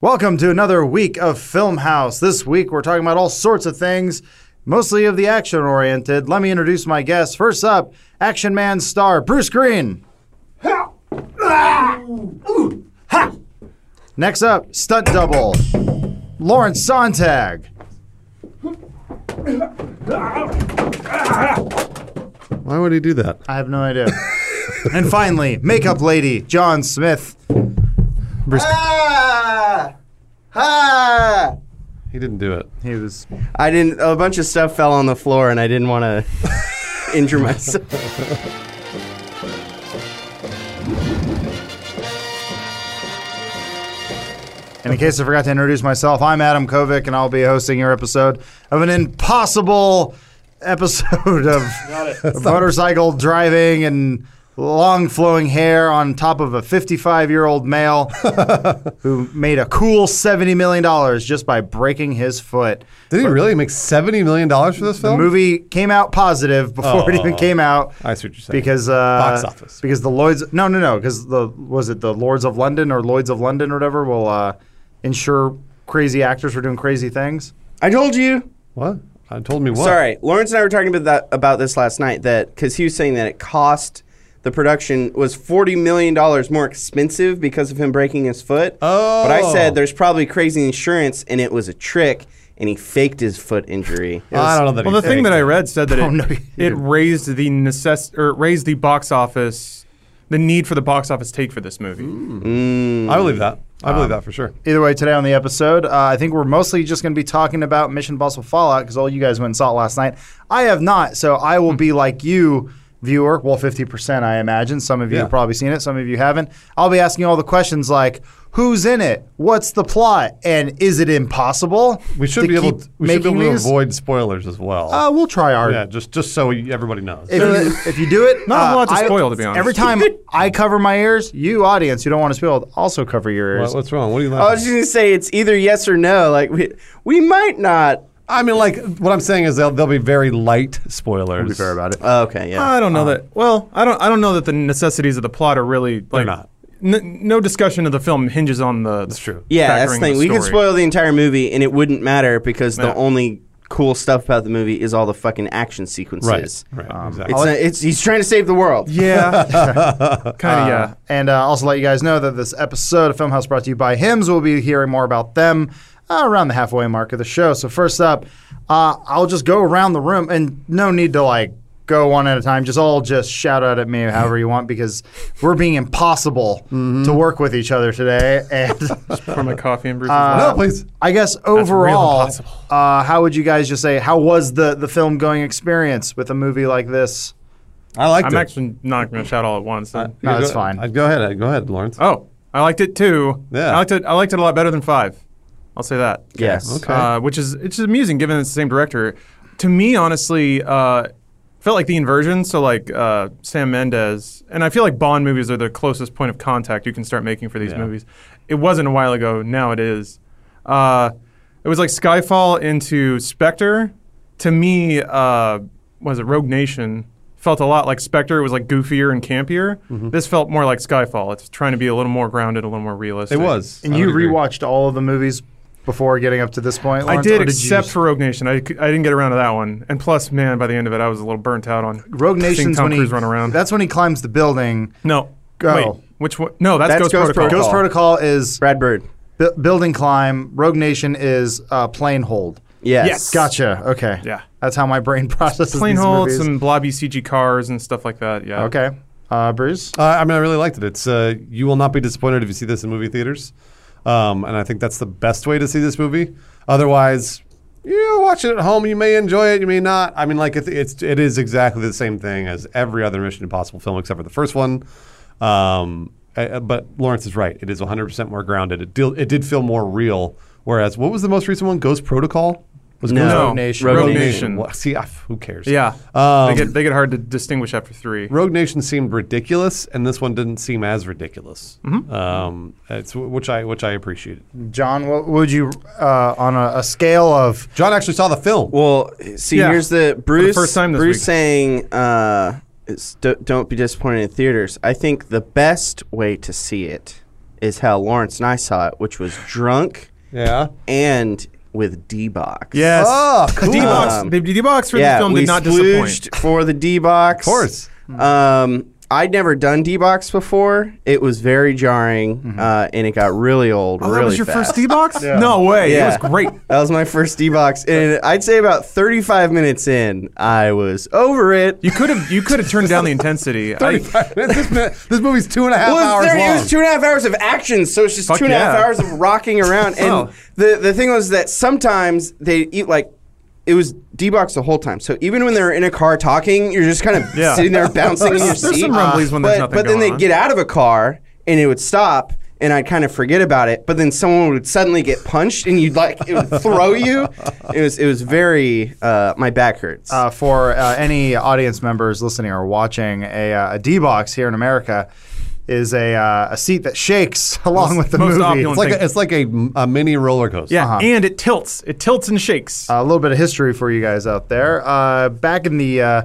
Welcome to another week of Filmhaus. This week we're talking about all sorts of things, mostly of the action oriented. Let me introduce my guests. First up, Action Man star Bruce Greene. Next up, stunt double Lawrence Sonntag. Why would he do that? I have no idea. and finally, makeup lady John Smith. Bruce, Ah! Ah! he didn't do it. He was I didn't. A bunch of stuff fell on the floor, and I didn't want to injure myself. And in case I forgot to introduce myself, I'm Adam Kovic, and I'll be hosting your episode of an impossible episode of motorcycle driving and long flowing hair on top of a 55 year old male who made a cool $70 million just by breaking his foot. Did he really make seventy million dollars for this film? The movie came out positive before it even Oh. came out. I see what you're saying. Because uh, Box office. Because the Lloyd's no no no because the was it the Lords of London or Lloyd's of London or whatever will uh, ensure crazy actors for doing crazy things. I told you. what? I told me what? Sorry, Lawrence and I were talking about that about this last night. That because he was saying that it cost the production was forty million dollars more expensive because of him breaking his foot. Oh. but I said there's probably crazy insurance, and it was a trick, and he faked his foot injury. It I don't know that. Well, the thing that I read said that Oh, it, no, it raised the necess- or raised the box office, the need for the box office take for this movie. Mm. I believe that. I Um, believe that for sure. Either way, today on the episode, uh, I think we're mostly just going to be talking about Mission Impossible Fallout because all you guys went and saw it last night. I have not, so I will be like you, viewer. Well, fifty percent, I imagine. Some of you Yeah. have probably seen it, some of you haven't. I'll be asking you all the questions like, "Who's in it? What's the plot? And is it impossible?" We should to be able. To, we should be able to these? avoid spoilers as well. Uh, we'll try our yeah, just just so everybody knows. If you, if you do it, Not a uh, lot to I- spoil, to be honest. Every time I cover my ears, you audience, you don't want to spoil, also cover your ears. What- what's wrong? What are you I was just gonna say it's either yes or no. Like we, we might not. I mean, like what I'm saying is they'll, they'll be very light spoilers. be fair about it. Oh, okay, yeah. I don't know that. Well, I don't. I don't know that the necessities of the plot are really like. not. N- no discussion of the film hinges on the. That's true. Yeah, that's the thing. the we could spoil the entire movie, and it wouldn't matter because the only cool stuff about the movie is all the fucking action sequences. Right. Um, exactly. It's, not, it's he's trying to save the world. Yeah. kind of. Uh, yeah. And uh, also let you guys know that this episode of Filmhaus brought to you by Hims. We'll be hearing more about them uh, around the halfway mark of the show. So first up, uh, I'll just go around the room, and no need to like go one at a time. Just all just shout out at me however you want because we're being impossible to work with each other today. And Pour my coffee in Bruce's Uh, no, please. I guess overall, uh, how would you guys just say how was the the film going experience with a movie like this? I liked it. I'm it. actually not going to shout all at once. then. No, that's go- fine. I'd go ahead. Go ahead, Lawrence. oh, I liked it too. Yeah. I liked it. I liked it a lot better than five. I'll say that. Yes. Okay. uh, which is it's just amusing given it's the same director. To me, honestly, uh, felt like the inversion. So like uh, Sam Mendes, and I feel like Bond movies are the closest point of contact you can start making for these Yeah. movies. It wasn't a while ago. Now it is. Uh, it was like Skyfall into Spectre. To me, uh, was it Rogue Nation? Felt a lot like Spectre. It was like goofier and campier. Mm-hmm. This felt more like Skyfall. It's trying to be a little more grounded, a little more realistic. It was. And I you would agree. rewatched all of the movies before getting up to this point. I Lawrence, did, or you except just- for Rogue Nation. I, I didn't get around to that one. And plus, man, by the end of it, I was a little burnt out on Rogue seeing Nation's Tom when he Cruise run around. That's when he climbs the building. no, Go. wait, which one? No, that's, That's Ghost, Ghost Protocol. Protocol. Ghost Protocol is Brad Bird. bu- building climb. Rogue Nation is uh, plane hold. Yes. Yes. Gotcha. Okay. Yeah. That's how my brain processes Plane these hold, movies. some blobby CG cars and stuff like that. Yeah. Okay. Uh, Bruce. Uh, I mean, I really liked it. It's uh, you will not be disappointed if you see this in movie theaters, um, and I think that's the best way to see this movie. Otherwise, you watch it at home. You may enjoy it, you may not. I mean, like it, it's it is exactly the same thing as every other Mission Impossible film except for the first one. Um, but Lawrence is right. It is 100 percent more grounded. It it did feel more real. Whereas, what was the most recent one? Ghost Protocol. Was No. Rogue Nation. Rogue, Rogue Nation. Well, see, ah, who cares? Yeah. Um, they get they get hard to distinguish after three. Rogue Nation seemed ridiculous, and this one didn't seem as ridiculous. Mm-hmm. Um, it's which I which I appreciated. John, what would you uh, on a, a scale of John actually saw the film. Well, see, Yeah. here's the Bruce. first time this Bruce week. saying, uh, it's, "Don't- "Don't be disappointed in theaters." I think the best way to see it is how Lawrence and I saw it, which was drunk Yeah. and with D box. Yes. Oh, The cool. D-box, Um, the D-box for yeah, the film did not disappoint. for the D box. Of course. Um, I'd never done D box before. It was very jarring, uh, and it got really old. Oh, really that was your fast. first D-box? No way. Yeah. It was great. That was my first D box, and I'd say about 35 minutes in, I was over it. You could have you could have turned down the intensity. 35 minutes. this, this movie's two and a half Well, hours it's there, it was two and a half hours of action, so it's just Fuck two and a half yeah. hours of rocking around. And Oh. the the thing was that sometimes they eat like it was D-box the whole time. So even when they're in a car talking, you're just kind of Yeah. sitting there bouncing in your There's seat. some rumblies when there's but, nothing But then going they'd on. get out of a car and it would stop. And I'd kind of forget about it, but then someone would suddenly get punched, and you'd like it would throw you. It was it was very uh, my back hurts. Uh, for uh, any audience members listening or watching, a, uh, a D box here in America is a, uh, a seat that shakes along with the movie. It's like a, it's like a, a mini roller coaster. yeah, Uh-huh. and it tilts. It tilts and shakes. A little bit of history for you guys out there. Uh, back in the uh,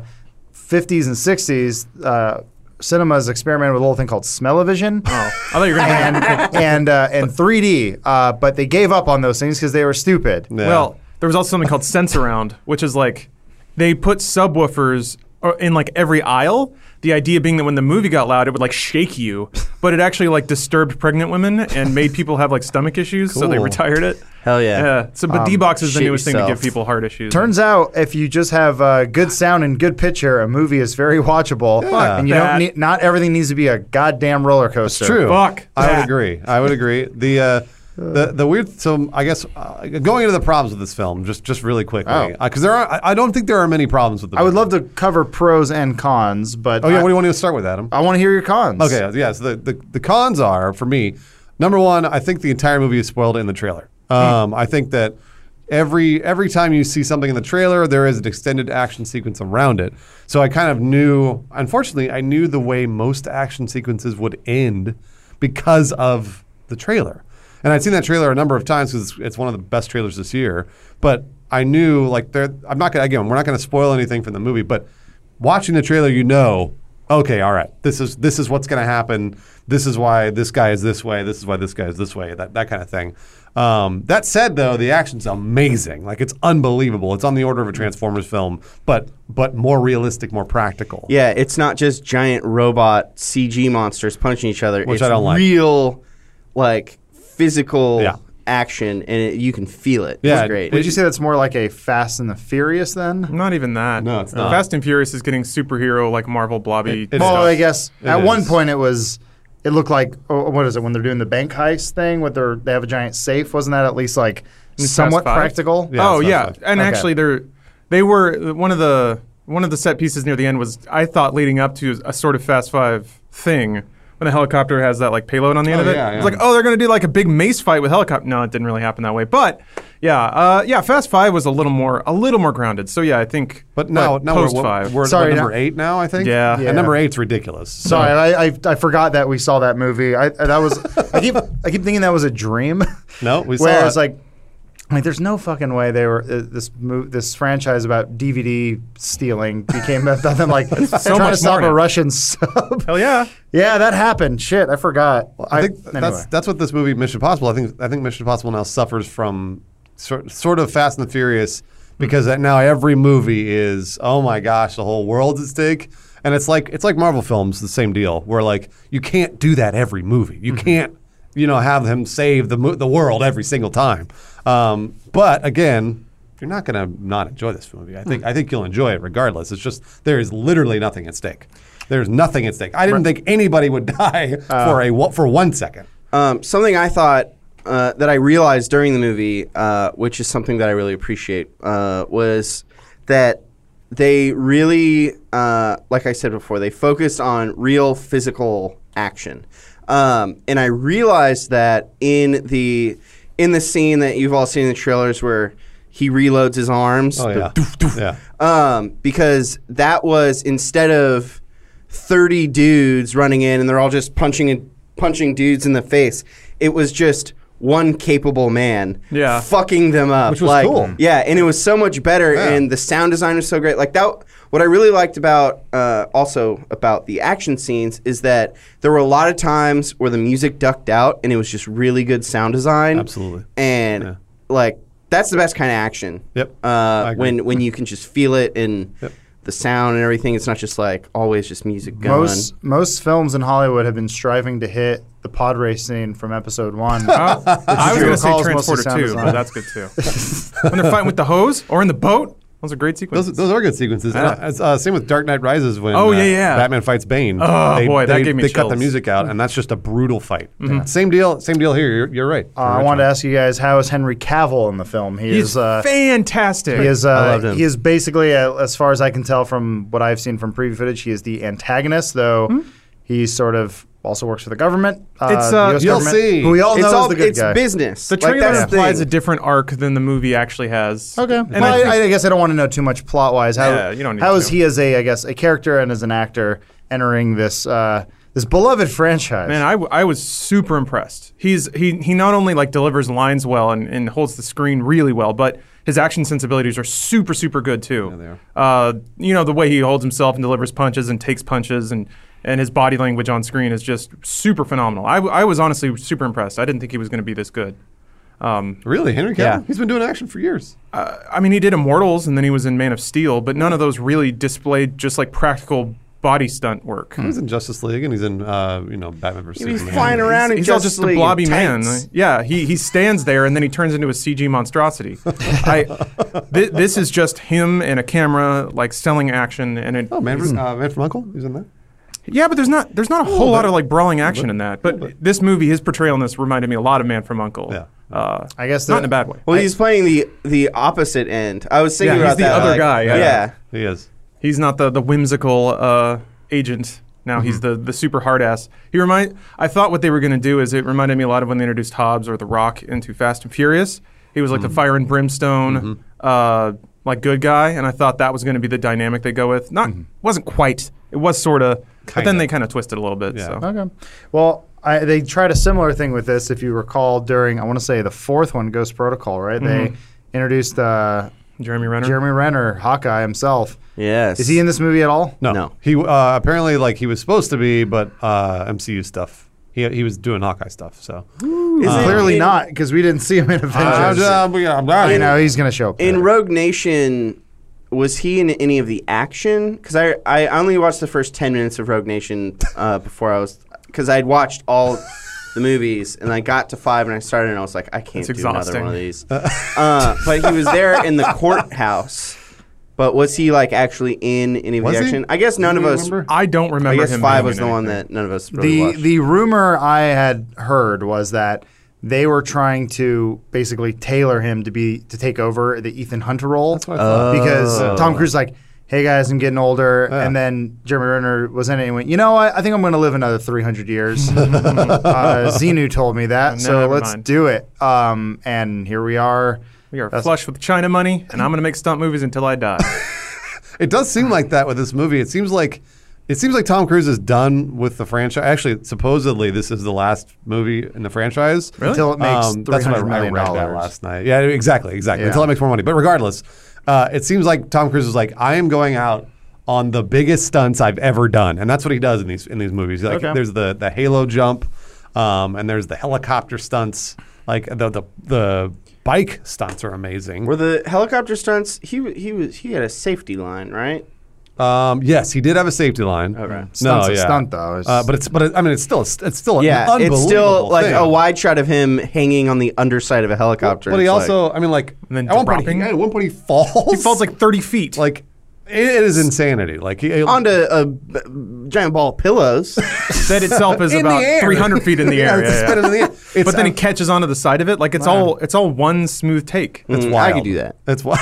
50s and 60s, uh, cinemas experimented with a little thing called smell-o-vision. oh, I thought you were going to and and, uh, and 3D, uh, but they gave up on those things because they were stupid. Yeah. Well, there was also something called Sensurround, which is like they put subwoofers uh, in like every aisle. The idea being that when the movie got loud, it would like shake you, but it actually like disturbed pregnant women and made people have like stomach issues, so they Cool. retired it. Hell yeah. Yeah. So, but Um, D-box is the shit newest thing to yourself. give people heart issues. Turns out, if you just have uh, good sound and good picture, a movie is very watchable, Yeah. and you that. don't need. Not everything needs to be a goddamn roller coaster. True. Fuck I would agree. I would agree. The uh, the the weird. So I guess uh, going into the problems with this film, just just really quickly, Oh. because there are. I, I don't think there are many problems with the. I would love to cover pros and cons, but Oh yeah. I, What do you want to start with, Adam? I want to hear your cons. Okay, yeah. So the, the, the cons are for me. Number one, I think the entire movie is spoiled in the trailer. Um, I think that every every time you see something in the trailer, there is an extended action sequence around it. So I kind of knew. Unfortunately, I knew the way most action sequences would end because of the trailer. And I'd seen that trailer a number of times because it's, it's one of the best trailers this year. But I knew like there. I'm not gonna again. We're not going to spoil anything from the movie, but watching the trailer, you know, okay, all right, this is this is what's going to happen. This is why this guy is this way. This is why this guy is this way. That that kind of thing. Um, that said, though, the action's amazing. Like it's unbelievable. It's on the order of a Transformers film, but but more realistic, more practical. Yeah, it's not just giant robot CG monsters punching each other. Which it's I don't like. real, like physical Yeah. action, and it, you can feel it. Yeah, it's great. Would you say that's more like a Fast and the Furious then? Not even that. No, it's not. Fast and Furious is getting superhero like Marvel blobby. It- it well. I guess It at one point it was. It looked like oh, what is it when they're doing the bank heist thing with their they have a giant safe? Wasn't that at least like somewhat practical? Yeah, oh yeah, Five. and Okay. actually they're they were one of the one of the set pieces near the end was I thought leading up to a sort of Fast Five thing when the helicopter has that like payload on the end Oh, of it. yeah, It's like oh they're gonna do like a big mace fight with helicopter. No, it didn't really happen that way. But yeah, uh, yeah, Fast Five was a little more a little more grounded. So yeah, I think. But now, now post we're, we're, five. we're Sorry, number now- eight now. I think. Yeah. Yeah. And number eight's ridiculous. Sorry, I, I I forgot that we saw that movie. I that was I keep I keep thinking that was a dream. No, we saw Where it's it. like like there's no fucking way they were uh, this mo- this franchise about DVD stealing became about them like trying to much stop more. a Russian sub. Hell yeah. yeah, that happened. Shit, I forgot. I think anyway. that's that's what this movie Mission Impossible. I think I think Mission Impossible now suffers from sort sort of Fast and the Furious because that now every movie is oh my gosh the whole world's at stake and it's like it's like Marvel films the same deal where like you can't do that every movie you can't you know have him save the mo- the world every single time. Um, but again you're not going to not enjoy this movie. I think I think you'll enjoy it regardless. It's just there is literally nothing at stake. There's nothing at stake. I didn't think anybody would die for a for one second. Um, something I thought uh, that I realized during the movie, uh, which is something that I really appreciate, uh, was that they really, uh, like I said before, they focused on real physical action, um, and I realized that in the in the scene that you've all seen in the trailers where he reloads his arms, oh yeah. Doof, doof, yeah. Um, because that was instead of 30 dudes running in and they're all just punching and punching dudes in the face, it was just one capable man Yeah. fucking them up. Which was like, cool. Yeah, and it was so much better, Yeah. and the sound design was so great. Like that. What I really liked about uh, also about the action scenes is that there were a lot of times where the music ducked out, and it was just really good sound design. Absolutely. and Yeah. like that's the best kind of action. Yep. I Uh, agree. when when you can just feel it and Yep. The sound and everything. It's not just like always just music going. Most most films in Hollywood have been striving to hit the pod race scene from episode one. Uh, I was going to say recall is mostly Transporter sound 2, but that's good too. when they're fighting with the hose or in the boat, those are great sequences. Those, those are good sequences. Yeah. uh, uh, same with Dark Knight Rises when Oh, uh, yeah, yeah. Batman fights Bane. Oh, they, boy, that they, gave me They cut the music out, and that's just a brutal fight. Same deal. Same deal here. You're, you're right. Uh, I wanted to ask you guys, how is Henry Cavill in the film? He He's is uh, fantastic. he is I loved him. he is basically, uh, as far as I can tell from what I've seen from preview footage, he is the antagonist, though he's sort of also works for the government. Uh, It's, the uh, US You'll government, see. Who we all know it's is all the good it's guy. business. the Like, trailer that's the implies a different arc than the movie actually has. Okay. And well, I I, think- I guess I don't want to know too much plot wise. How, Yeah, you don't need how to. is he as a, I guess, a character and as an actor entering this uh, this beloved franchise? Man, I, w- I was super impressed. He's he he not only like delivers lines well and, and holds the screen really well, but his action sensibilities are super super good too. Yeah, they are. Uh, you know the way he holds himself and delivers punches and takes punches and and his body language on screen is just super phenomenal. I, w- I was honestly super impressed. I didn't think he was going to be this good. Um, Really, Henry Cavill? Yeah. He's been doing action for years. uh, I mean, he did Immortals and then he was in Man of Steel, but none of those really displayed just like practical body stunt work. He's in Justice League, and he's in uh, you know Batman vs He's flying around in He's all Justice just a League blobby man. Yeah, he, he stands there and then he turns into a CG monstrosity. I, thi- this is just him and a camera like selling action and it. Oh, Man, from, uh, Man from Uncle. He's in there. Yeah, but there's not there's not a whole lot of like brawling action in that. But this movie, his portrayal in this reminded me a lot of Man from Uncle. Yeah. Uh, I guess not in a bad way. Well, he's playing the the opposite end. I was thinking Yeah, he's about the that. other like- guy, yeah. yeah. He is. He's not the the whimsical uh, agent. Now he's Mm-hmm. the the super hard ass. He remind. I thought what they were going to do is it reminded me a lot of when they introduced Hobbs or The Rock into Fast and Furious. He was like Mm-hmm. the fire and brimstone, uh, like good guy, and I thought that was going to be the dynamic they go with. Not wasn't quite. It was sort of, but Mm-hmm. Kinda. then they kind of twisted a little bit. Yeah. So Okay. Well, I, they tried a similar thing with this, if you recall, during, I want to say, the fourth one, Ghost Protocol, right? They introduced uh, Jeremy Renner. Jeremy Renner, Hawkeye himself. Yes. Is he in this movie at all? No, No. He uh, apparently like he was supposed to be, but uh, MCU stuff. He he was doing Hawkeye stuff. So Is it Clearly in- not, because we didn't see him in Uh, Avengers. you know, he's going to show up. In there. Rogue Nation, was he in any of the action? Because I I only watched the first ten minutes of Rogue Nation uh, before I was because I'd watched all the movies and I got to five and I started and I was like I can't It's do another one of these. uh, but he was there in the courthouse. But was he like actually in any of Was the he? action? I guess none of us. remember? I don't remember. I remember guess him. five being was the one that none of us really the watched. the rumor I had heard was that they were trying to basically tailor him to be to take over the Ethan Hunter role. That's what I thought. because Oh. Tom Cruise is like, "Hey guys, I'm getting older," Yeah. and then Jeremy Renner was in it and went, "You know what? I think I'm going to live another 300 years." uh, Xenu told me that, No, so let's mind. do it. Um, and here we are. We are That's- flush with China money, and I'm going to make stunt movies until I die. It does seem like that with this movie. It seems like it seems like Tom Cruise is done with the franchise. Actually, supposedly this is the last movie in the franchise. Really? Until it makes Um, that's what I, $300 I read that dollars. last night. Yeah, exactly, exactly. Yeah. Until it makes more money. But regardless, uh, it seems like Tom Cruise is like, I am going out on the biggest stunts I've ever done, and that's what he does in these in these movies. Like, Okay. there's the the Halo jump, um, and there's the helicopter stunts. Like the the the bike stunts are amazing. Were the helicopter stunts? He he was he had a safety line, right? Um, yes, he did have a safety line. Okay. Stunt's no, a yeah. stunt, though. It's- Uh, but it's but it, I mean it's still it's still an Yeah, unbelievable it's still like thing. a wide shot of him hanging on the underside of a helicopter. But he It's like- also, I mean, like And then at one point, he, dropping? at one point he falls. he falls like 30 feet. like it is insanity. Like he onto a b- giant ball of pillows. that itself is in the about air. 300 feet in the Yeah, air. it's yeah, yeah. spinning in the air. It's, but then he uh, catches onto the side of it. Like it's all it's all one smooth take. it's Mm, wild. I could do that. It's wild.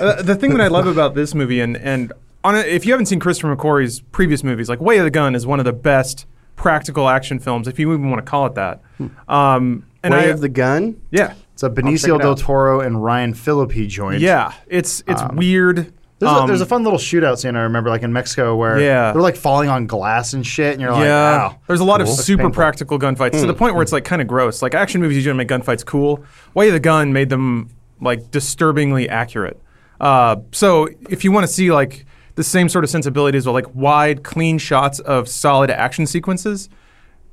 Uh, the thing that I love about this movie, and and on a, if you haven't seen Christopher McQuarrie's previous movies, like Way of the Gun is one of the best practical action films, if you even want to call it that. Um, and Way I of the gun. yeah. It's a Benicio it del out. Toro and Ryan Phillippe joint. Yeah, it's it's Um, weird. There's, Um, a, there's a fun little shootout scene I remember, like in Mexico, where Yeah. they're like falling on glass and shit, and you're like, yeah, wow. there's a lot of super Painful. practical gunfights to the point where it's like kind of gross. Like action movies usually make gunfights cool. Way of the Gun made them like disturbingly accurate. Uh, so if you want to see like the same sort of sensibilities with like wide, clean shots of solid action sequences,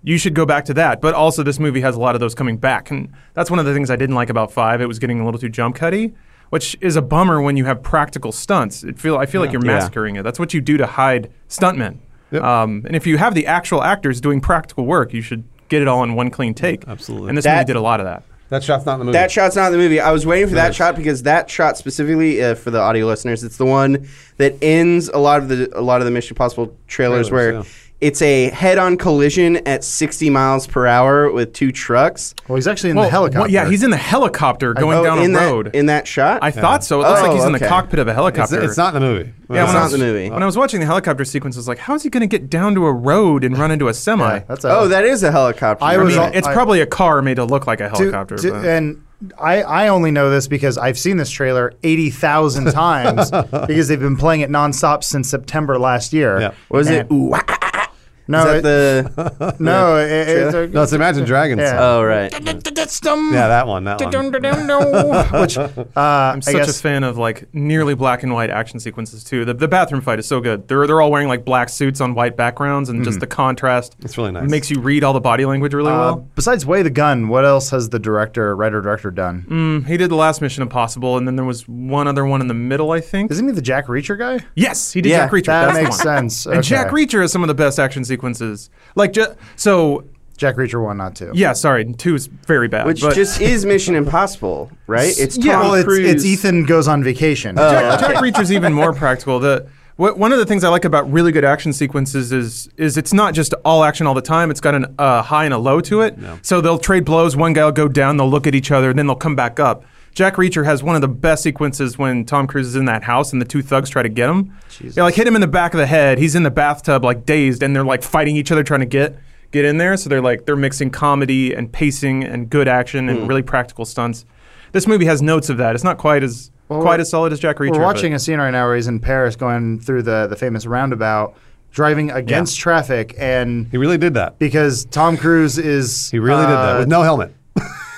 you should go back to that. But also, this movie has a lot of those coming back, and that's one of the things I didn't like about Five. It was getting a little too jump cutty, which is a bummer when you have practical stunts. It feel I feel like you're Yeah. it. That's what you do to hide stuntmen. Yep. Um, and if you have the actual actors doing practical work, you should get it all in one clean take. Absolutely. And this That- movie did a lot of that. That shot's not in the movie. That shot's not in the movie. I was waiting for that Nice. shot because that shot specifically uh, for the audio listeners, it's the one that ends a lot of the a lot of the Mission Impossible trailers, Trailers, where yeah. It's a head-on collision at 60 miles per hour with two trucks. Well, he's actually in Well, the helicopter. well, yeah, he's in the helicopter going Oh, down a in road. in that shot. I thought so. It looks Oh, like he's in the oh, okay. cockpit of a it's, helicopter. it's not the movie. Yeah, It's when not I was, the movie. When I was watching the helicopter sequence, I was like, how is he going to get down to a road and run into a semi? Yeah, that's a, oh, that is a helicopter. I I was mean, al- it's I- probably a car made to look like a to- helicopter. to- but- and I, I only know this because I've seen this trailer 80,000 times because they've been playing it nonstop since September last year. Yeah. was it? And- Ooh, No, is it- the? no, it, it's a, No, it's Imagine Dragons. Yeah. oh right. Yeah, that one. That one. which uh, I'm I such a fan of like nearly black and white action sequences too. The, the bathroom fight is so good. They're they're all wearing like black suits on white backgrounds, and just the contrast. It's really nice. Makes you read all the body language really uh, well. besides Way the Gun, what else has the director, writer director done? Mm, he did the last Mission Impossible, and then there was one other one in the middle, I think. Isn't he the Jack Reacher guy? Yes, he did Yeah, Jack Reacher. That That's makes one. sense. And Jack Reacher is some of the best action sequences. Like, ju- so Jack Reacher one, not two. yeah, sorry, two is very bad. Which but just is Mission Impossible, right? It's Tom Yeah, Well, it's, Cruise. it's Ethan goes on vacation. Oh, Jack, okay. Jack Reacher's even more practical. The wh- one of the things I like about really good action sequences is is it's not just all action all the time. It's got a uh, high and a low to it. So they'll trade blows. One guy will go down. They'll look at each other. And then they'll come back up. Jack Reacher has one of the best sequences when Tom Cruise is in that house and the two thugs try to get him. They like hit him in the back of the head. He's in the bathtub like dazed, and they're like fighting each other trying to get get in there. So they're like they're mixing comedy and pacing and good action and really practical stunts. This movie has notes of that. It's not quite as Well, quite as solid as Jack Reacher. We're but- watching a scene right now where he's in Paris going through the, the famous roundabout, driving against traffic, and He really did that. because Tom Cruise is He really did that uh, with no helmet.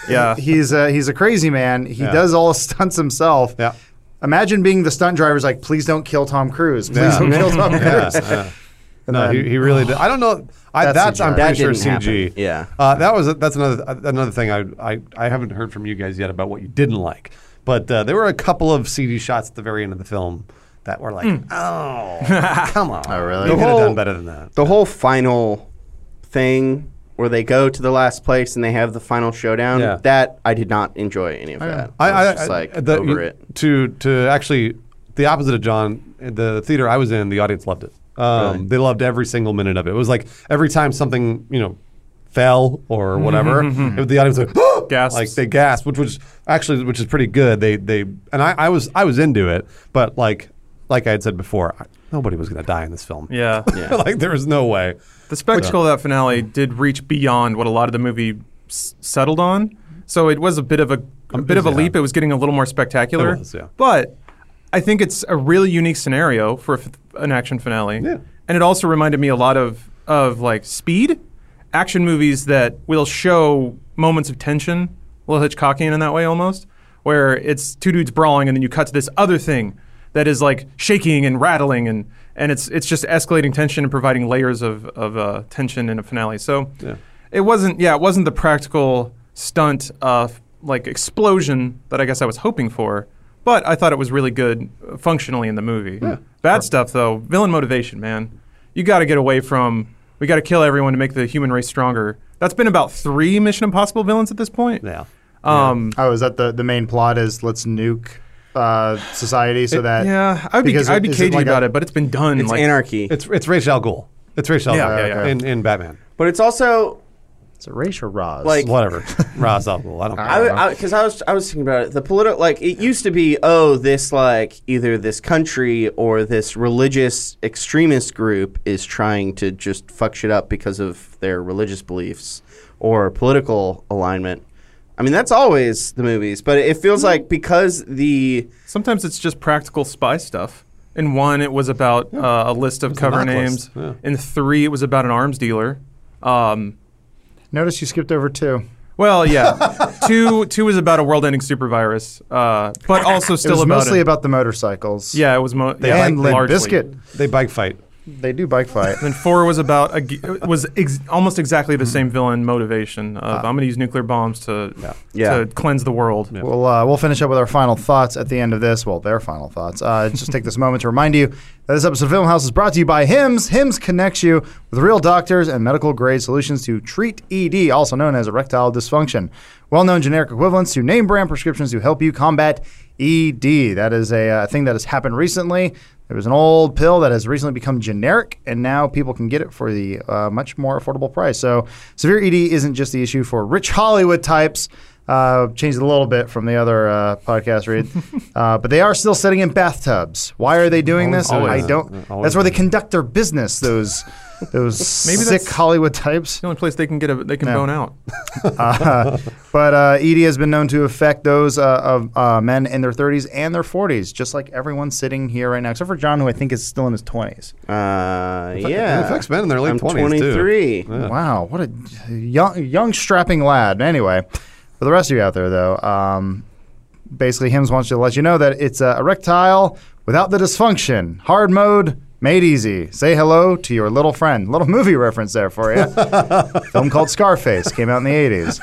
Yeah. he's a, he's a crazy man. He Yeah. does all stunts himself. Yeah. Imagine being the stunt driver's like, please don't kill Tom Cruise. Please Yeah. don't kill Tom Cruise. yeah. And No, then- he, he really did. I don't know. I, That's that's, I'm pretty That sure CG. happen. Yeah. Uh, that was that's another another thing I, I I haven't heard from you guys yet about what you didn't like. But uh, there were a couple of CG shots at the very end of the film that were like, oh, come on. Oh, really? You could have done better than that. the whole final thing where they go to the last place and they have the final showdown. Yeah. That I did not enjoy any of that. I, I, was I, just I- like the- over it. To to actually the opposite of John, the theater I was in, the audience loved it. Um, Really? They loved every single minute of it. It was like every time something you know fell or whatever, it- the audience was like, Gasps. like they gasped, which was actually which is pretty good. They they and I, I was I was into it, but like like I had said before, I, nobody was going to die in this film. Yeah. Yeah. like there was no way. The spectacle of that finale did reach beyond what a lot of the movie s- settled on. So it was a bit of a, a bit of a yeah. leap. It was getting a little more spectacular. It was, yeah. But I think it's a really unique scenario for a f- an action finale. Yeah. And it also reminded me a lot of of like Speed, action movies that will show moments of tension, a little Hitchcockian in that way almost, where it's two dudes brawling and then you cut to this other thing that is like shaking and rattling and and it's it's just escalating tension and providing layers of of uh, tension in a finale. So Yeah. it wasn't yeah it wasn't the practical stunt uh, like explosion that I guess I was hoping for. But I thought it was really good uh, functionally in the movie. Bad stuff though, villain motivation, man. You got to get away from we got to kill everyone to make the human race stronger. That's been about three Mission Impossible villains at this point. Yeah. Um, Oh, is that the, the main plot? Is let's nuke uh, society so that yeah, I'd be because I'd be is it cagey like about a- it, but it's been done. It's like, anarchy. It's it's Ra's al Ghul. It's Ra's al Yeah, Ghul yeah, yeah. in in Batman. but it's also it's a Ra's or Roz? Like- Whatever. Ra's al Ghul. I don't. I care. because I, was I was thinking about it. The political like it used to be oh this like either this country or this religious extremist group is trying to just fuck shit up because of their religious beliefs or political alignment. I mean that's always the movies, but it feels like because the Sometimes it's just practical spy stuff. In one, it was about uh, a list of was a cover NOC names. list, yeah. In three, it was about an arms dealer. In three, it was about an arms dealer. Um, Notice you skipped over two. well, yeah. two two was about a world-ending super virus, uh, but also It still was about mostly it. about the motorcycles. yeah, it was mo- and yeah, Limp largely. Bizkit. They bike fight. They do bike fight. Then four was about a, g- was ex- almost exactly the same villain motivation of I'm going to use nuclear bombs to Yeah. to cleanse the world. We'll uh, we'll finish up with our final thoughts at the end of this. Well, their final thoughts. Uh, just take this moment to remind you that this episode of Filmhaus is brought to you by Hims. Hims connects you with real doctors and medical grade solutions to treat ED, also known as erectile dysfunction. Well-known generic equivalents to name brand prescriptions to help you combat ED. That is a uh, thing that has happened recently. There was an old pill that has recently become generic, and now people can get it for the uh, much more affordable price. So, severe ED isn't just the issue for rich Hollywood types. Uh, changed a little bit from the other uh, podcast read, uh, but they are still sitting in bathtubs. Why are they doing Always this? doing I don't. That's where they conduct their business. Those those Maybe sick that's- Hollywood types. The only place they can get a they can Yeah. bone out. Uh, but uh, ED has been known to affect those uh, of uh, men in their 30s and their 40s, just like everyone sitting here right now, except for John, who I think is still in his 20s. Uh, It yeah. affects men in their late I'm 20s, too. 23. Yeah. Wow, what a young, young strapping lad. Anyway, for the rest of you out there, though, um, basically, Hims wants you to let you know that it's uh, erectile without the dysfunction. Hard mode, made easy. Say hello to your little friend. Little movie reference there for you. Film called Scarface came out in the 80s.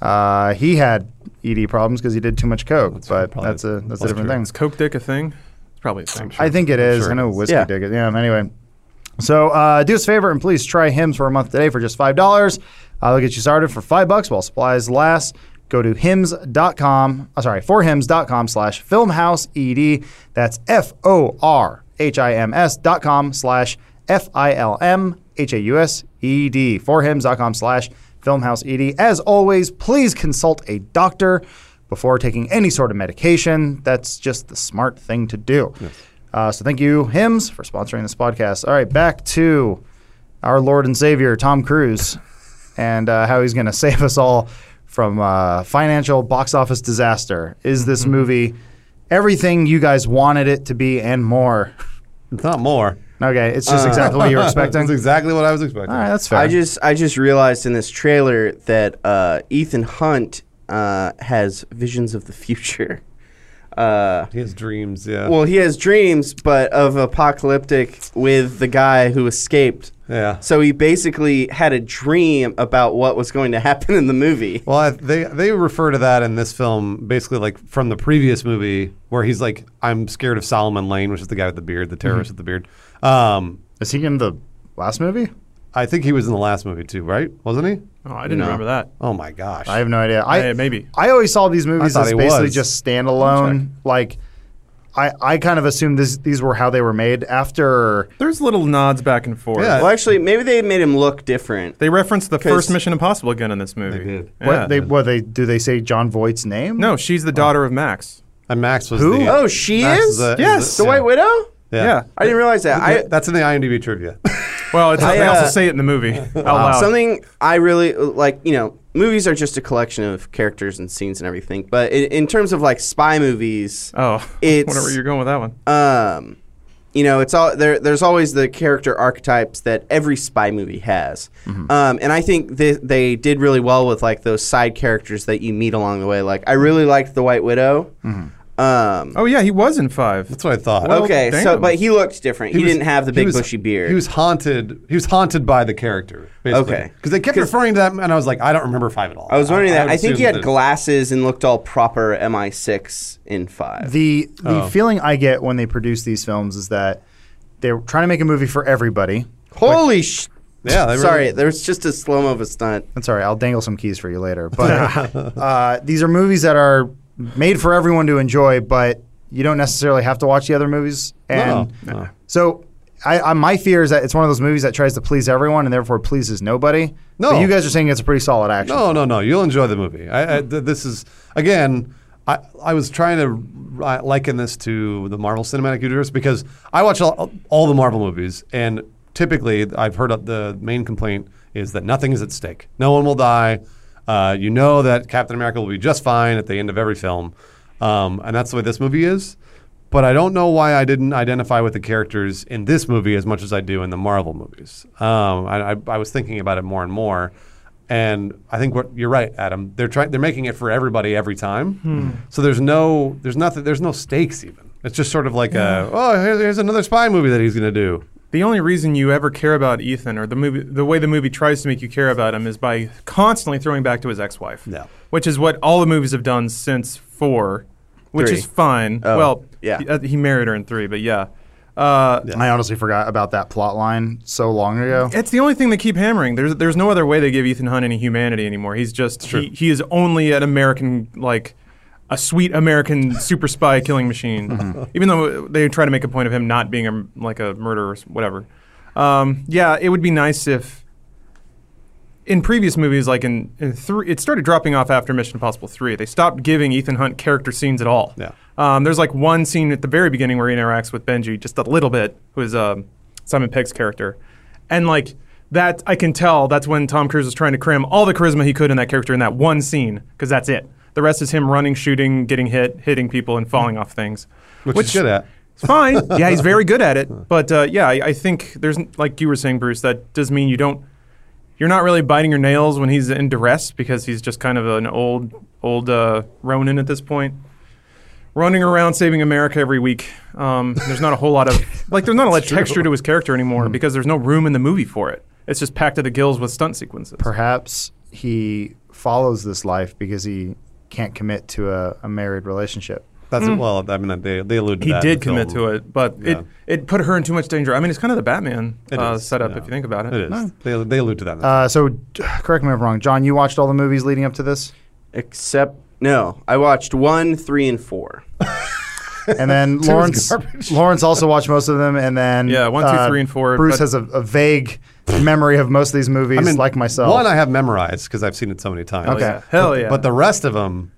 Uh, he had ED problems because he did too much coke, That's but that's a that's a different true. thing. Is Coke Dick a thing? It's probably a thing. I think it I'm is. sure I know it is. whiskey Yeah. dig it. Yeah. Anyway, so uh, do us a favor and please try Hims for a month today for just five dollars. Uh, they'll get you started for five bucks while supplies last. Go to hims.com. Uh, sorry, forhims.com slash filmhaused. That's F O R H I M S dot com slash F I L M H A U S E D. Forhims.com slash filmhaused. As always, please consult a doctor before taking any sort of medication. That's just the smart thing to do. Uh, so thank you, Hims, for sponsoring this podcast. All right, back to our Lord and Savior, Tom Cruise, and uh, how he's going to save us all from uh, financial box office disaster. Is this movie everything you guys wanted it to be and more? It's not more. Okay, it's just exactly what you were expecting. That's exactly what I was expecting. All right, that's fair. I just I just realized in this trailer that uh, Ethan Hunt uh, has visions of the future. Uh, He has dreams, yeah. well, he has dreams, but of apocalyptic with the guy who escaped. yeah. So he basically had a dream about what was going to happen in the movie. Well, I, they they refer to that in this film basically like from the previous movie where he's like, I'm scared of Solomon Lane, which is the guy with the beard, the terrorist with the beard. Um, Is he in the last movie? I think he was in the last movie too, right? Wasn't he? Oh, I didn't No. remember that. Oh my gosh! I have no idea. I Yeah, maybe. I always saw these movies as basically was. just standalone. Like, I I kind of assumed this, these were how they were made after. There's little nods back and forth. Yeah. Well, actually, maybe they made him look different. They referenced the first Mission Impossible again in this movie. They did. Yeah. What they what they do they say Jon Voight's name? no, she's the oh. daughter of Max. and Max was Who? the Oh, she Max is? the- Yes. The White Widow? Yeah. Yeah. I didn't realize that. I That's in the IMDb trivia. Well, it's, I, they also uh, say it in the movie out loud. Something I really like, you know, movies are just a collection of characters and scenes and everything. But in, in terms of like spy movies, oh, it's- whatever you're going with that one. um, you know, it's all there. There's always the character archetypes that every spy movie has, Mm-hmm. um, and I think they, they did really well with like those side characters that you meet along the way. Like I really liked the White Widow. Um, Oh yeah, he was in five. That's what I thought. Well, okay, so but he looked different. He, was- didn't have the big was- bushy beard. He was haunted. He was haunted by the character. Basically. Okay. Because they kept referring to that, and I was like, I don't remember five at all. I was wondering that. would I think he had that- glasses and looked all proper MI6 in five. The the Oh. feeling I get when they produce these films is that they're trying to make a movie for everybody. Holy sh! Yeah, they really- Sorry, there was just a slow mo of a stunt. That's all right. I'll dangle some keys for you later. But uh, these are movies that are made for everyone to enjoy, but you don't necessarily have to watch the other movies. And No, no. so, I, I, my fear is that it's one of those movies that tries to please everyone and therefore pleases nobody. No. But you guys are saying it's a pretty solid action. No, no, no. You'll enjoy the movie. I, I, th- this is again. I, I was trying to uh, liken this to the Marvel Cinematic Universe because I watch all, all the Marvel movies, and typically I've heard the main complaint is that nothing is at stake. No one will die. Uh, you know that Captain America will be just fine at the end of every film, um, and that's the way this movie is. but I don't know why I didn't identify with the characters in this movie as much as I do in the Marvel movies. Um, I, I, I was thinking about it more and more, and I think what you're right, Adam. They're trying. They're making it for everybody every time. So there's no, there's nothing, there's no stakes even. It's just sort of like a, oh, here's, here's another spy movie that he's going to do. The only reason you ever care about Ethan, or the movie, the way the movie tries to make you care about him, is by constantly throwing back to his ex-wife. Yeah. Which is what all the movies have done since four, which Three. is fine. Oh, well, yeah. he, uh, he married her in three, but yeah. Uh, I honestly forgot about that plot line so long ago. It's the only thing they keep hammering. There's there's no other way they give Ethan Hunt any humanity anymore. He's just he, he is only an American like a sweet American super spy killing machine. Mm-hmm. Even though they try to make a point of him not being a like a murderer or whatever. Um, yeah, it would be nice if in previous movies like in, in three it started dropping off after Mission Impossible 3. They stopped giving Ethan Hunt character scenes at all. Yeah. Um, there's like one scene at the very beginning where he interacts with Benji just a little bit, who is um, Simon Pegg's character, and like that, I can tell that's when Tom Cruise was trying to cram all the charisma he could in that character in that one scene because that's it. The rest is him running, shooting, getting hit, hitting people, and falling off things. Which, he's good at. It's fine. yeah, he's very good at it. But uh, yeah, I, I think there's like you were saying, Bruce. That does mean you don't. You're not really biting your nails when he's in duress because he's just kind of an old, old uh, Ronin at this point, running around saving America every week. Um, there's not a whole lot of like. There's not a lot of texture to his character anymore because there's no room in the movie for it. It's just packed to the gills with stunt sequences. Perhaps he follows this life because he can't commit to a, a married relationship. That's it. Well, I mean, they, they allude to he that. did commit film. to it, but Yeah. it it put her in too much danger. I mean, it's kind of the Batman uh, setup yeah. if you think about it. It is. They, they allude to that. Uh, so, correct me if I'm wrong. John, you watched all the movies leading up to this? Except no, I watched one, three, and four. And then Lawrence. Lawrence also watched most of them. And then Yeah, one, two, uh, three, and four, Bruce but- has a, a vague memory of most of these movies, I mean, like myself. One I have memorized because I've seen it so many times. Okay. yeah. Hell yeah. But the rest of them,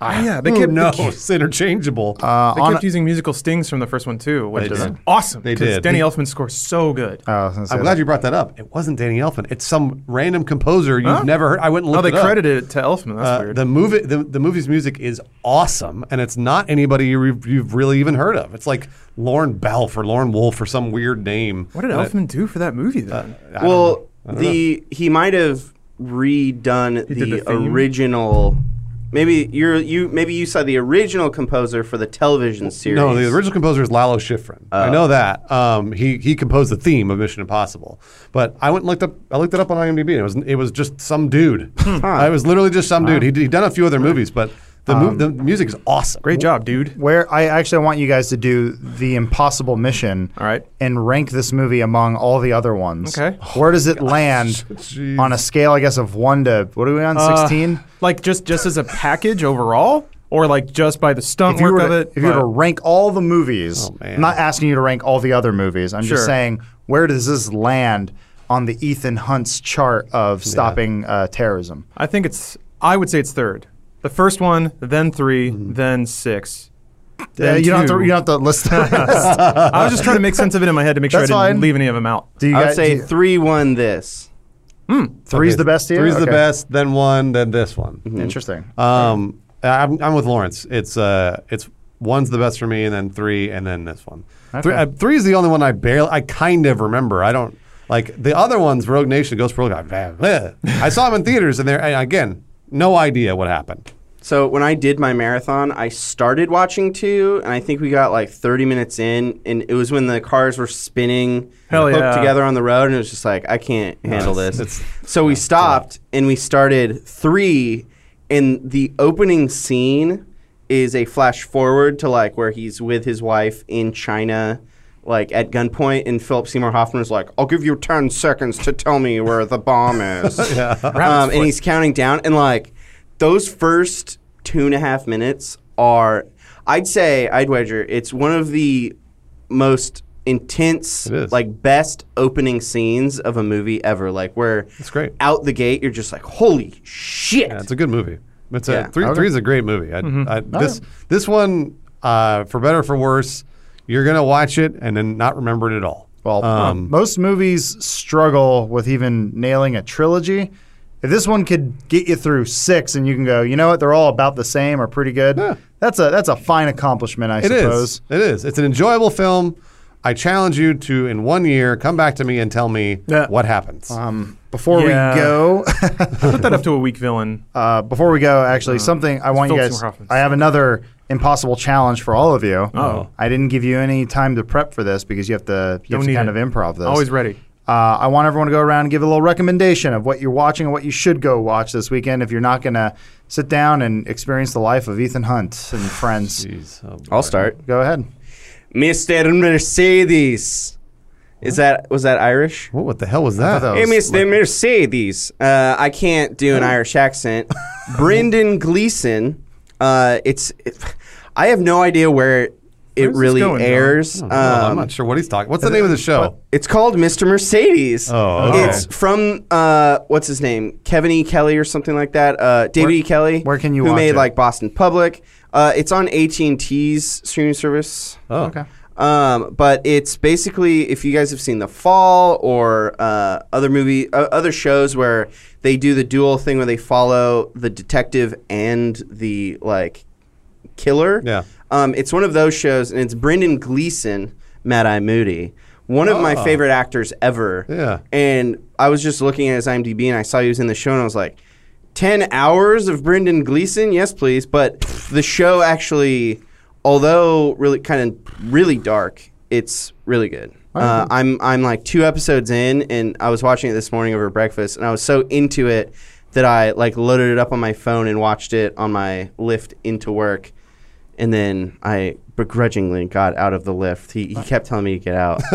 yeah, they who kept, no, they kept, interchangeable. uh, they on- kept using musical stings from the first one too, which They is did. awesome. They 'cause did. Danny He- Elfman scores so good. I was gonna say I'm glad that. you brought that up. It wasn't Danny Elfman. It's some random composer you've Huh? never heard. I went and Oh, looked they it up. credited it to Elfman. That's Uh, weird. the movie, the, the movie's music is awesome, and it's not anybody you, you've really even heard of. It's like Lauren Belf or Lauren Wolf or some weird name. what did And it- Elfman do for that movie then? I don't well, know. The he might have redone He the, did the theme? original. Maybe you're you maybe you saw the original composer for the television series. No, the original composer is Lalo Schifrin. I Oh. know that. Um, he he composed the theme of Mission Impossible. But I went and looked up. I looked it up on IMDb. And it was it was just some dude. I was literally just some dude. He'd, he'd done a few other movies, but the mu- the music is awesome. Great job, dude. Where I actually want you guys to do the impossible mission All right. and rank this movie among all the other ones. Okay. Where does it land Jeez. on a scale, I guess, of one to what are we on? Uh, Sixteen. Like just just as a package overall, or like just by the stunt work were of to, it. if you were to Uh, rank all the movies, Oh. I'm not asking you to rank all the other movies. I'm Sure. just saying where does this land on the Ethan Hunt's chart of stopping uh, terrorism? I think it's. I would say it's third. The first one, then 3 Mm-hmm. then six. Yeah, you don't have to. You don't have to list. the. I was just trying to make sense of it in my head to make sure That's I didn't fine. leave any of them out. Do you I would guys, say do you- three won this. three's Okay, the best here. Three's the best. Then one. Then this one. Interesting. Um, I'm, I'm with Lawrence. It's uh, it's one's the best for me, and then three, and then this one. Three, uh, three is the only one I barely, I kind of remember. I don't like the other ones. Rogue Nation, Ghost Rogue. I, I saw them in theaters, and there and again, no idea what happened. So when I did my marathon, I started watching two, and I think we got like 30 minutes in, and it was when the cars were spinning Hell hooked yeah. together on the road, and it was just like I can't handle it's- this. it's- so we stopped and we started three, and the opening scene is a flash forward to like where he's with his wife in China. Like at gunpoint, and Philip Seymour Hoffman is like, "I'll give you ten seconds to tell me where the bomb is." um, and he's counting down, and like those first two and a half minutes are, I'd say, I'd wager it's one of the most intense, like best opening scenes of a movie ever. Like where It's great. out the gate, you're just like, holy shit! Yeah, it's a good movie. It's Yeah. a three. Okay. Three is a great movie. I, Mm-hmm. I, this this one, uh, for better or for worse, you're gonna watch it and then not remember it at all. Well, Um, most movies struggle with even nailing a trilogy, if this one could get you through six, and you can go, you know what, they're all about the same or pretty good. Yeah. That's a that's a fine accomplishment, I It is. suppose. It is. It's an enjoyable film. I challenge you to, in one year, come back to me and tell me Yeah. what happens. Um, before Yeah. we go, Put that up to a weak villain. uh, before we go, actually, something I want you Philip guys. I have another impossible challenge for all of you. Oh. I didn't give you any time to prep for this because you have to you have to kind it. of improv this. Always ready. Uh, I want everyone to go around and give a little recommendation of what you're watching and what you should go watch this weekend if you're not going to sit down and experience the life of Ethan Hunt and friends. Jeez. Oh. I'll start. Go ahead. Mr. Mercedes. Is that was that Irish? What, what the hell was that? that Hey, was Mr. Mercedes. Uh, I can't do an Irish accent. Brendan Gleeson. Uh, it's. It, I have no idea where it Where's really going, airs. I don't know. I'm Um, not sure what he's talking. What's the name of the show? It's called Mr. Mercedes. Oh, okay. It's from uh, what's his name, Kevin E. Kelly or something like that. Uh, David Where- E. Kelley. where can you Who watch made it? like Boston Public. Uh, it's on AT and T's streaming service. Oh, Okay. Um, but it's basically if you guys have seen The Fall or uh, other movie, uh, other shows where they do the dual thing where they follow the detective and the like killer. Yeah. Um, it's one of those shows, and it's Brendan Gleeson, Mad Eye Moody, one of my Oh. favorite actors ever. Yeah. And I was just looking at his IMDb, and I saw he was in the show, and I was like, 10 hours of Brendan Gleeson? Yes, please. But the show actually, although really kind of really dark, it's really good. Uh, I'm I'm like two episodes in, and I was watching it this morning over breakfast, and I was so into it that I like loaded it up on my phone and watched it on my lift into work, and then I begrudgingly got out of the lift. He, he kept telling me to get out.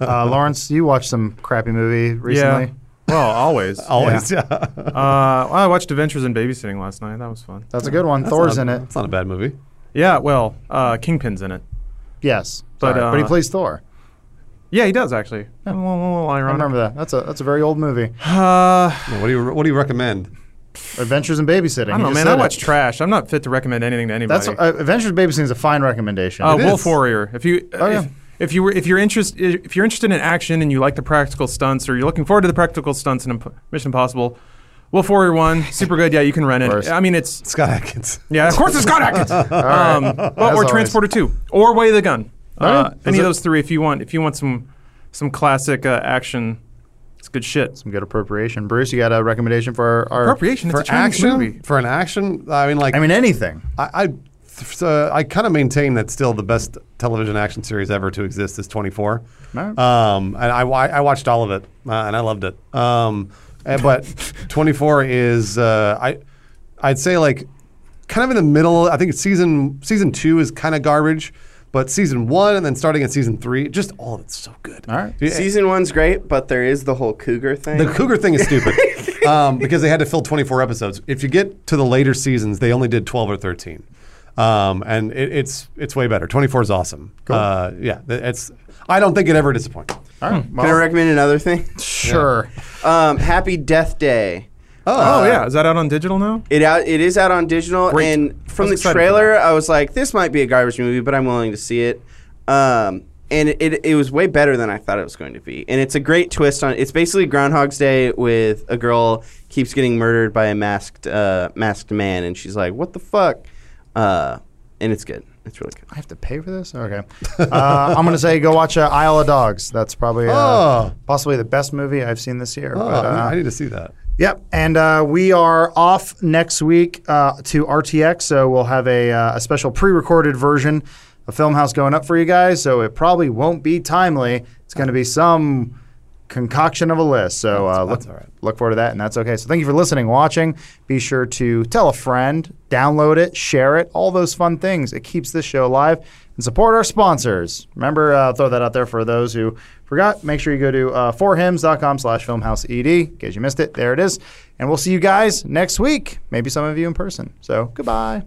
Uh, Lawrence, you watched some crappy movie recently. Yeah. Well, always. Always, yeah. Uh, well, I watched Adventures in Babysitting last night. That was fun. That's a good one. That's Thor's not, in it. It's not a bad movie. Yeah, well, uh, Kingpin's in it. Yes, But, Sorry, but he uh, plays Thor. Yeah, he does actually. A little, little I remember that. That's a that's a very old movie. Uh, what do you What do you recommend? Adventures in Babysitting. I don't know, man. said I it. watch trash. I'm not fit to recommend anything to anybody. That's uh, Adventures in Babysitting is a fine recommendation. Uh, It Wolf is. Warrior. If you Oh, yeah. if, if you were if you're interested if you're interested in action and you like the practical stunts or you're looking forward to the practical stunts in Imp- Mission Impossible, Wolf Warrior One, super good. Yeah, you can rent course. it. I mean, it's Scott Adkins. yeah, of course it's Scott Adkins. um, but, or always. Transporter Two, or Way of the Gun. Oh. Uh, any it- of those three, if you want, if you want some some classic uh, action, it's good shit. Some good appropriation. Bruce, you got a recommendation for our, our Appropriation. It's For a Chinese action, movie. for an action, I mean, like I mean anything. I, I, th- uh, I kind of maintain that still the best television action series ever to exist is 24. Alright. Um, and I, wa- I watched all of it, uh, and I loved it. Um, uh, but 24 is, uh, I, I'd say like kind of in the middle. I think it's season season two is kind of garbage, but season one and then starting at season three, just all of it's so good. All right. Yeah, Season one's great, but there is the whole cougar thing. the Cougar thing is stupid um, because they had to fill 24 episodes. If you get to the later seasons, they only did 12 or 13. Um, and it, it's it's way better. 24 is awesome. Uh, yeah, it's. I don't think it ever disappoints. All right. Can I recommend another thing? sure. Um, Happy Death Day. Oh yeah, is that out on digital now? It out. It is out on digital, Great. and I from was the excited for trailer. I was like, "This might be a garbage movie, but I'm willing to see it." Um, and it, it, it was way better than I thought it was going to be, and it's a great twist on. It's basically Groundhog's Day with a girl keeps getting murdered by a masked uh, masked man, and she's like, "What the fuck?" Uh, and it's good. It's really good. I have to pay for this? Okay. Uh, I'm going to say go watch uh, Isle of Dogs. That's probably uh, Oh. possibly the best movie I've seen this year. Oh, but, uh, I need to see that. Yep, and uh, we are off next week uh, to RTX, so we'll have a, uh, a special pre-recorded version of Filmhaus going up for you guys. So it probably won't be timely. It's going to be some concoction of a list. So uh, look, right. look forward to that, and that's okay. So thank you for listening, watching. Be sure to tell a friend, download it, share it, all those fun things. It keeps this show alive and support our sponsors. Remember, uh, throw that out there for those who forgot. Make sure you go to uh, forhims.com slash filmhaused in case you missed it. There it is. And we'll see you guys next week. Maybe some of you in person. So goodbye.